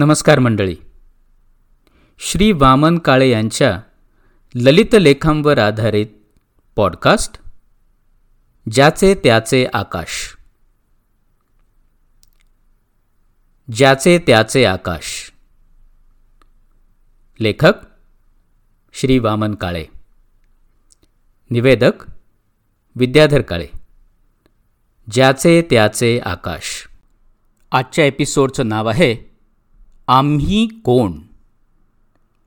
नमस्कार मंडळी. श्री वामन काळे यांच्या ललित लेखांवर आधारित पॉडकास्ट ज्याचे त्याचे आकाश. ज्याचे त्याचे आकाश. लेखक श्री वामन काळे. निवेदक विद्याधर काळे. ज्याचे त्याचे आकाश. आजच्या एपिसोडचं नाव आहे आम्ही कोण?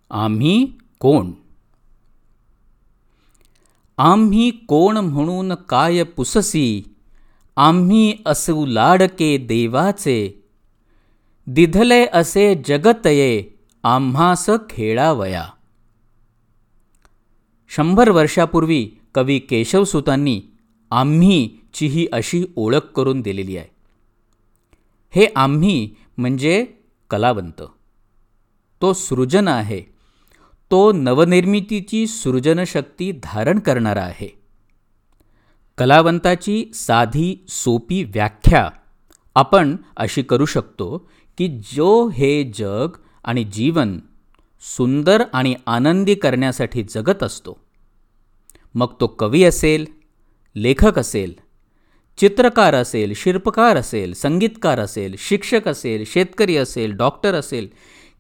आम्ही कोण? आम्ही कोण म्हणून काय पुससी? आम्ही असू लाडके देवाचे. दिधले असे जगतये आम्हास खेळावया. शंभर वर्षापूर्वी कवी केशवसुतांनी आम्हीची ही अशी ओळख करून दिलेली आहे. हे आम्ही म्हणजे कलावंत. तो सृजन आहे. तो नवनिर्मितीची सृजनशक्ती धारण करणारा आहे. कलावंताची साधी सोपी व्याख्या आपण अशी करू शकतो की जो हे जग आणि जीवन सुंदर आणि आनंदी करण्यासाठी जगत असतो. मग तो कवी असेल लेखक असेल चित्रकार असेल शिल्पकार असेल संगीतकार असेल शिक्षक असेल शेतकरी असेल डॉक्टर असेल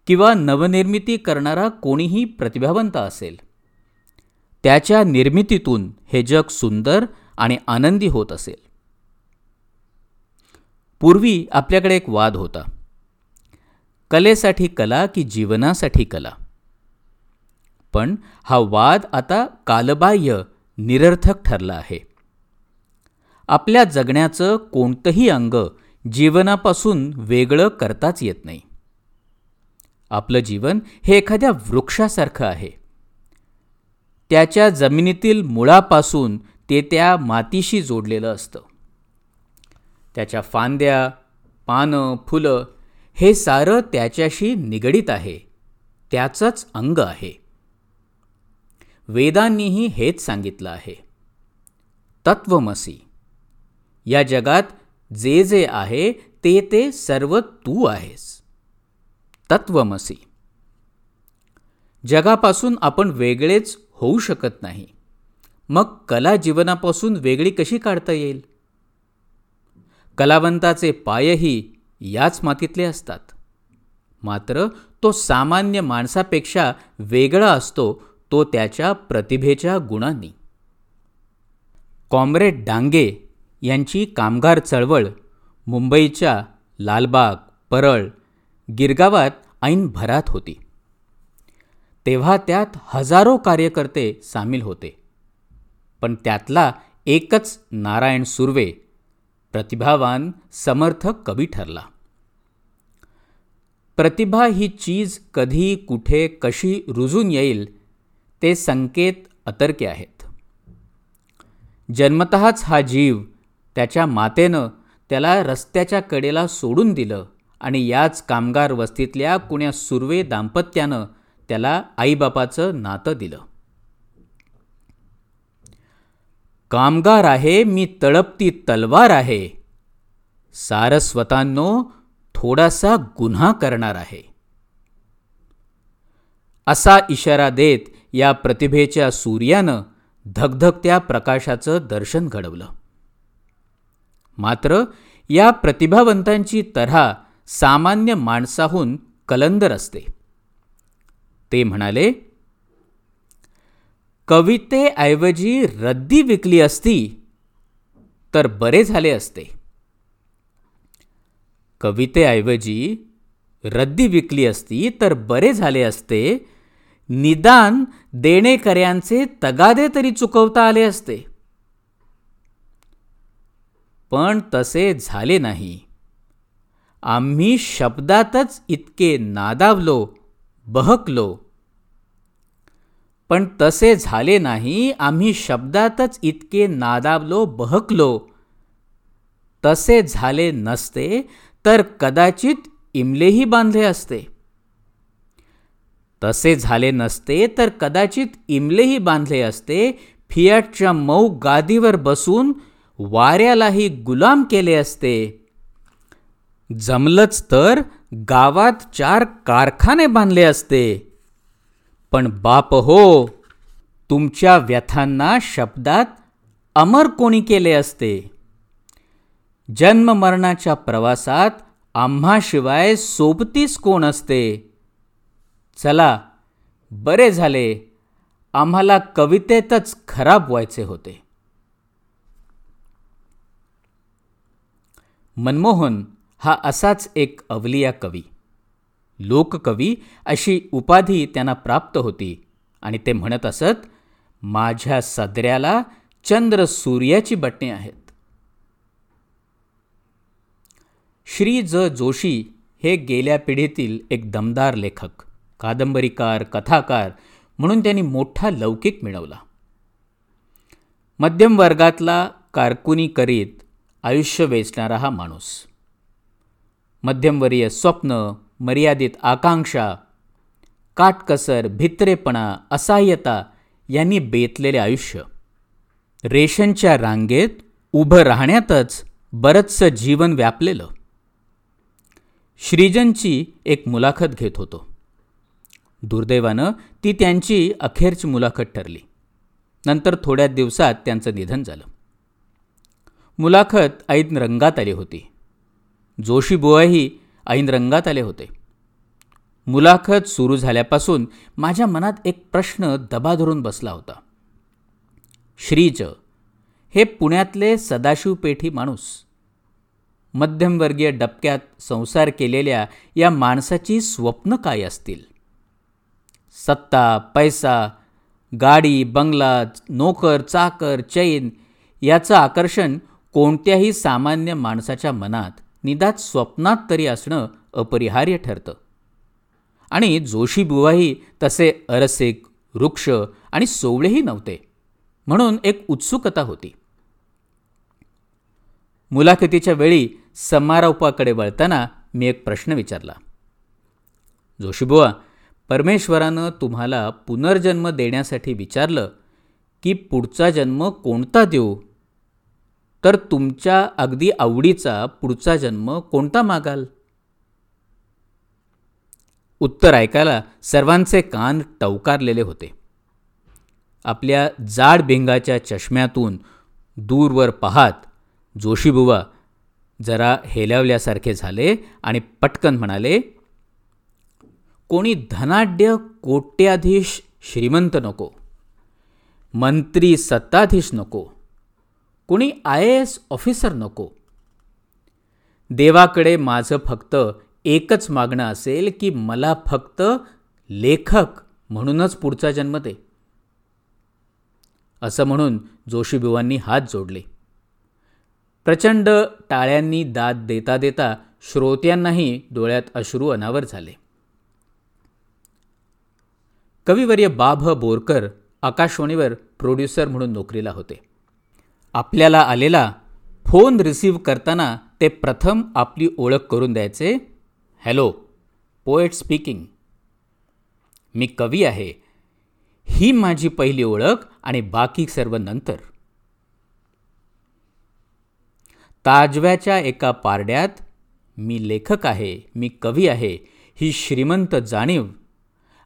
किंवा नवनिर्मिती करणारा कोणीही प्रतिभावंत असेल. त्याच्या निर्मितीतून हे जग सुंदर आणि आनंदी होत असेल. पूर्वी आपल्याकडे एक वाद होता. कलेसाठी कला की जीवनासाठी कला? पण हा वाद आता कालबाह्य निरर्थक ठरला आहे. आपल्या जगण्याचं कोणतंही अंग जीवनापासून वेगळं करताच येत नाही. आपलं जीवन हे एखाद्या वृक्षासारखं आहे. त्याच्या जमिनीतील मुळापासून ते त्या मातीशी जोडलेलं असतं. त्याच्या फांद्या पानं फुलं हे सारं त्याच्याशी निगडीत आहे. त्याचंच अंग आहे. वेदांनीही हेच सांगितलं आहे. तत्वमसी या जगात जे जे आहे ते ते सर्व तू आहेस. तत्वमसी जगापासून आपण वेगळेच होऊ शकत नाही. मग कला जीवनापासून वेगळी कशी काढता येईल? कलावंताचे पायही याच मातीतले असतात. मात्र तो सामान्य माणसापेक्षा वेगळा असतो तो त्याच्या प्रतिभेच्या गुणांनी. कॉम्रेड डांगे यांची कामगार चळवळ मुंबईच्या लालबाग परळ गिरगावात ऐन भरात होती. तेव्हा त्यात हजारो कार्यकर्ते सामील होते. पण त्यातला एकच नारायण सुर्वे प्रतिभावान समर्थक कवी ठरला. प्रतिभा ही चीज कधी कुठे कशी रुजून येईल ते संकेत अतर्के आहेत. जन्मतःच हा जीव त्याच्या मातेनं त्याला रस्त्याच्या कडेला सोडून दिलं आणि याच कामगार वस्तीतल्या कुण्या सुर्वे दाम्पत्यानं त्याला आईबापाचं नातं दिलं. कामगार आहे मी तळपती तलवार आहे. सारस्वतांनो थोडासा गुन्हा करणार आहे. असा इशारा देत या प्रतिभेच्या सूर्यानं धगधगत्या प्रकाशाचं दर्शन घडवलं. मात्र या प्रतिभावंतांची तऱ्हा सामान्य माणसाहून कलंदर असते. ते म्हणाले कवितेऐवजी रद्दी विकली असती तर बरे झाले असते. कवितेऐवजी रद्दी विकली असती तर बरे झाले असते. निदान देणेकऱ्यांचे तगादे तरी चुकवता आले असते. पण तसे झाले नाही. आम्ही शब्दातच इतके नादावलो बहकलो. पण तसे झाले नाही आम्ही शब्दातच इतके नादावलो बहकलो. तसे झाले नसते तर कदाचित इमलेही बांधले असते. तसे झाले नसते तर कदाचित इमलेही बांधले असते फियाटच्या मऊ गादीवर बसून वाऱ्यालाही गुलाम केले असते. जमलंच तर गावात चार कारखाने बांधले असते. पण बाप हो तुमच्या व्यथांना शब्दात अमर कोणी केले असते? जन्ममरणाच्या प्रवासात आम्हाशिवाय सोबतीच कोण असते? चला बरे झाले. आम्हाला कवितेतच खराब व्हायचे होते. मनमोहन हा असाच एक अवलिया कवी. लोककवी अशी उपाधी त्यांना प्राप्त होती आणि ते म्हणत असत माझ्या सदऱ्याला चंद्र सूर्याची बटणे आहेत. श्री ज. जोशी हे गेल्या पिढीतील एक दमदार लेखक कादंबरीकार कथाकार म्हणून त्यांनी मोठा लौकिक मिळवला. मध्यम वर्गातला कारकुनी करीत आयुष्य वेचणारा हा माणूस. मध्यमवरीय स्वप्न मर्यादित आकांक्षा काटकसर भित्रेपणा असहाय्यता यांनी बेतलेले आयुष्य. रेशनच्या रांगेत उभं राहण्यातच बरंचसं जीवन व्यापलेलं. श्रीजनची एक मुलाखत घेत होतो. दुर्दैवानं ती त्यांची अखेरची मुलाखत ठरली. नंतर थोड्या दिवसात त्यांचं निधन झालं. मुलाखत ऐन रंगात आली होती. जोशी बुवाही ऐन रंगात आले होते. मुलाखत सुरू झाल्यापासून माझ्या मनात एक प्रश्न दबा धरून बसला होता. श्रीज हे पुण्यातले सदाशिव पेठी माणूस मध्यमवर्गीय डबक्यात संसार केलेल्या या माणसाची स्वप्न काय असतील? सत्ता पैसा गाडी बंगला नोकर चाकर चैन याचं आकर्षण कोणत्याही सामान्य माणसाच्या मनात निदात स्वप्नात तरी असणं अपरिहार्य ठरतं. आणि जोशीबुवाही तसे अरसिक वृक्ष आणि सोवळेही नव्हते म्हणून एक उत्सुकता होती. मुलाखतीच्या वेळी समारोपाकडे वळताना मी एक प्रश्न विचारला. जोशीबुवा परमेश्वरानं तुम्हाला पुनर्जन्म देण्यासाठी विचारलं की पुढचा जन्म कोणता देऊ? तर तुमच्या अगदी आवडीचा पुढचा जन्म कोणता मागाल? उत्तर ऐकायला सर्वांचे कान टवकारलेले होते. आपल्या जाड भिंगाच्या चष्म्यातून दूरवर पाहात जोशीबुवा जरा हेलावल्यासारखे झाले आणि पटकन म्हणाले कोणी धनाढ्य कोट्याधीश श्रीमंत नको. मंत्री सत्ताधीश नको. कुणी आय ए एस ऑफिसर नको. देवाकडे माझं फक्त एकच मागणं असेल की मला फक्त लेखक म्हणूनच पुढचा जन्म दे. असं म्हणून जोशीबुवांनी हात जोडले. प्रचंड टाळ्यांनी दाद देता देता श्रोत्यांनाही डोळ्यात अश्रू अनावर झाले. कविवर्य बाभ बोरकर आकाशवाणीवर प्रोड्युसर म्हणून नोकरीला होते. आपल्याला आलेला फोन रिसीव्ह करताना ते प्रथम आपली ओळख करून द्यायचे. हॅलो पोएट स्पीकिंग मी कवी आहे. ही माझी पहिली ओळख आणि बाकी सर्व नंतर. ताजव्याच्या एका पारड्यात मी लेखक आहे मी कवी आहे ही श्रीमंत जाणीव.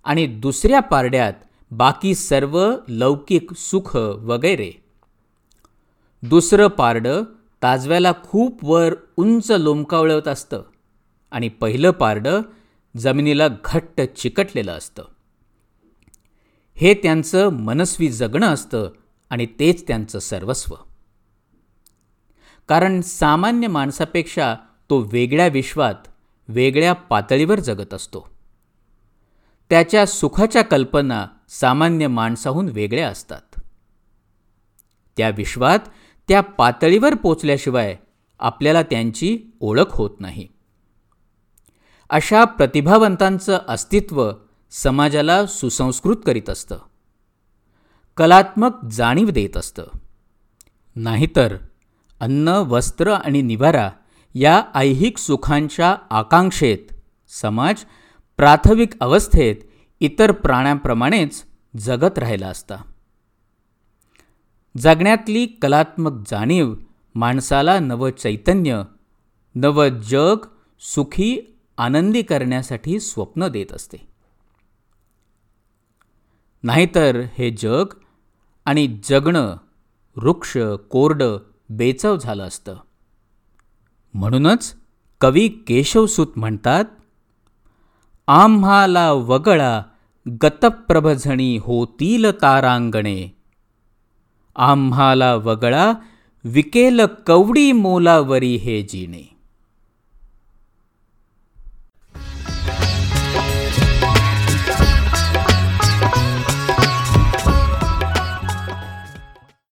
आणि दुसऱ्या पारड्यात बाकी सर्व लौकिक सुख वगैरे. दुसरं पारडं ताजव्याला खूप वर उंच लोंबकावळत असतं. आणि पहिलं पारडं जमिनीला घट्ट चिकटलेलं असतं. हे त्यांचं मनस्वी जगणं असतं आणि तेच त्यांचं सर्वस्व. कारण सामान्य माणसापेक्षा तो वेगळ्या विश्वात वेगळ्या पातळीवर जगत असतो. त्याच्या सुखाच्या कल्पना सामान्य माणसाहून वेगळ्या असतात. त्या विश्वात त्या पातळीवर पोचल्याशिवाय आपल्याला त्यांची ओळख होत नाही. अशा प्रतिभावंतांचं अस्तित्व समाजाला सुसंस्कृत करीत असतं. कलात्मक जाणीव देत असतं. नाहीतर अन्न वस्त्र आणि निवारा या ऐहिक सुखांच्या आकांक्षेत समाज प्राथमिक अवस्थेत इतर प्राण्याप्रमाणेच जगत राहिला असता. जगण्यातली कलात्मक जाणीव माणसाला नवं चैतन्य नवं जग सुखी आनंदी करण्यासाठी स्वप्न देत असते. नाहीतर हे जग आणि जगणं वृक्ष कोरडं बेचव झालं असतं. म्हणूनच कवी केशवसूत म्हणतात आम्हाला वगळा गतप्रभझणी होतील तारांगणे आम्हाला वगळा विकेल कवडी मोलावरी हे जिणे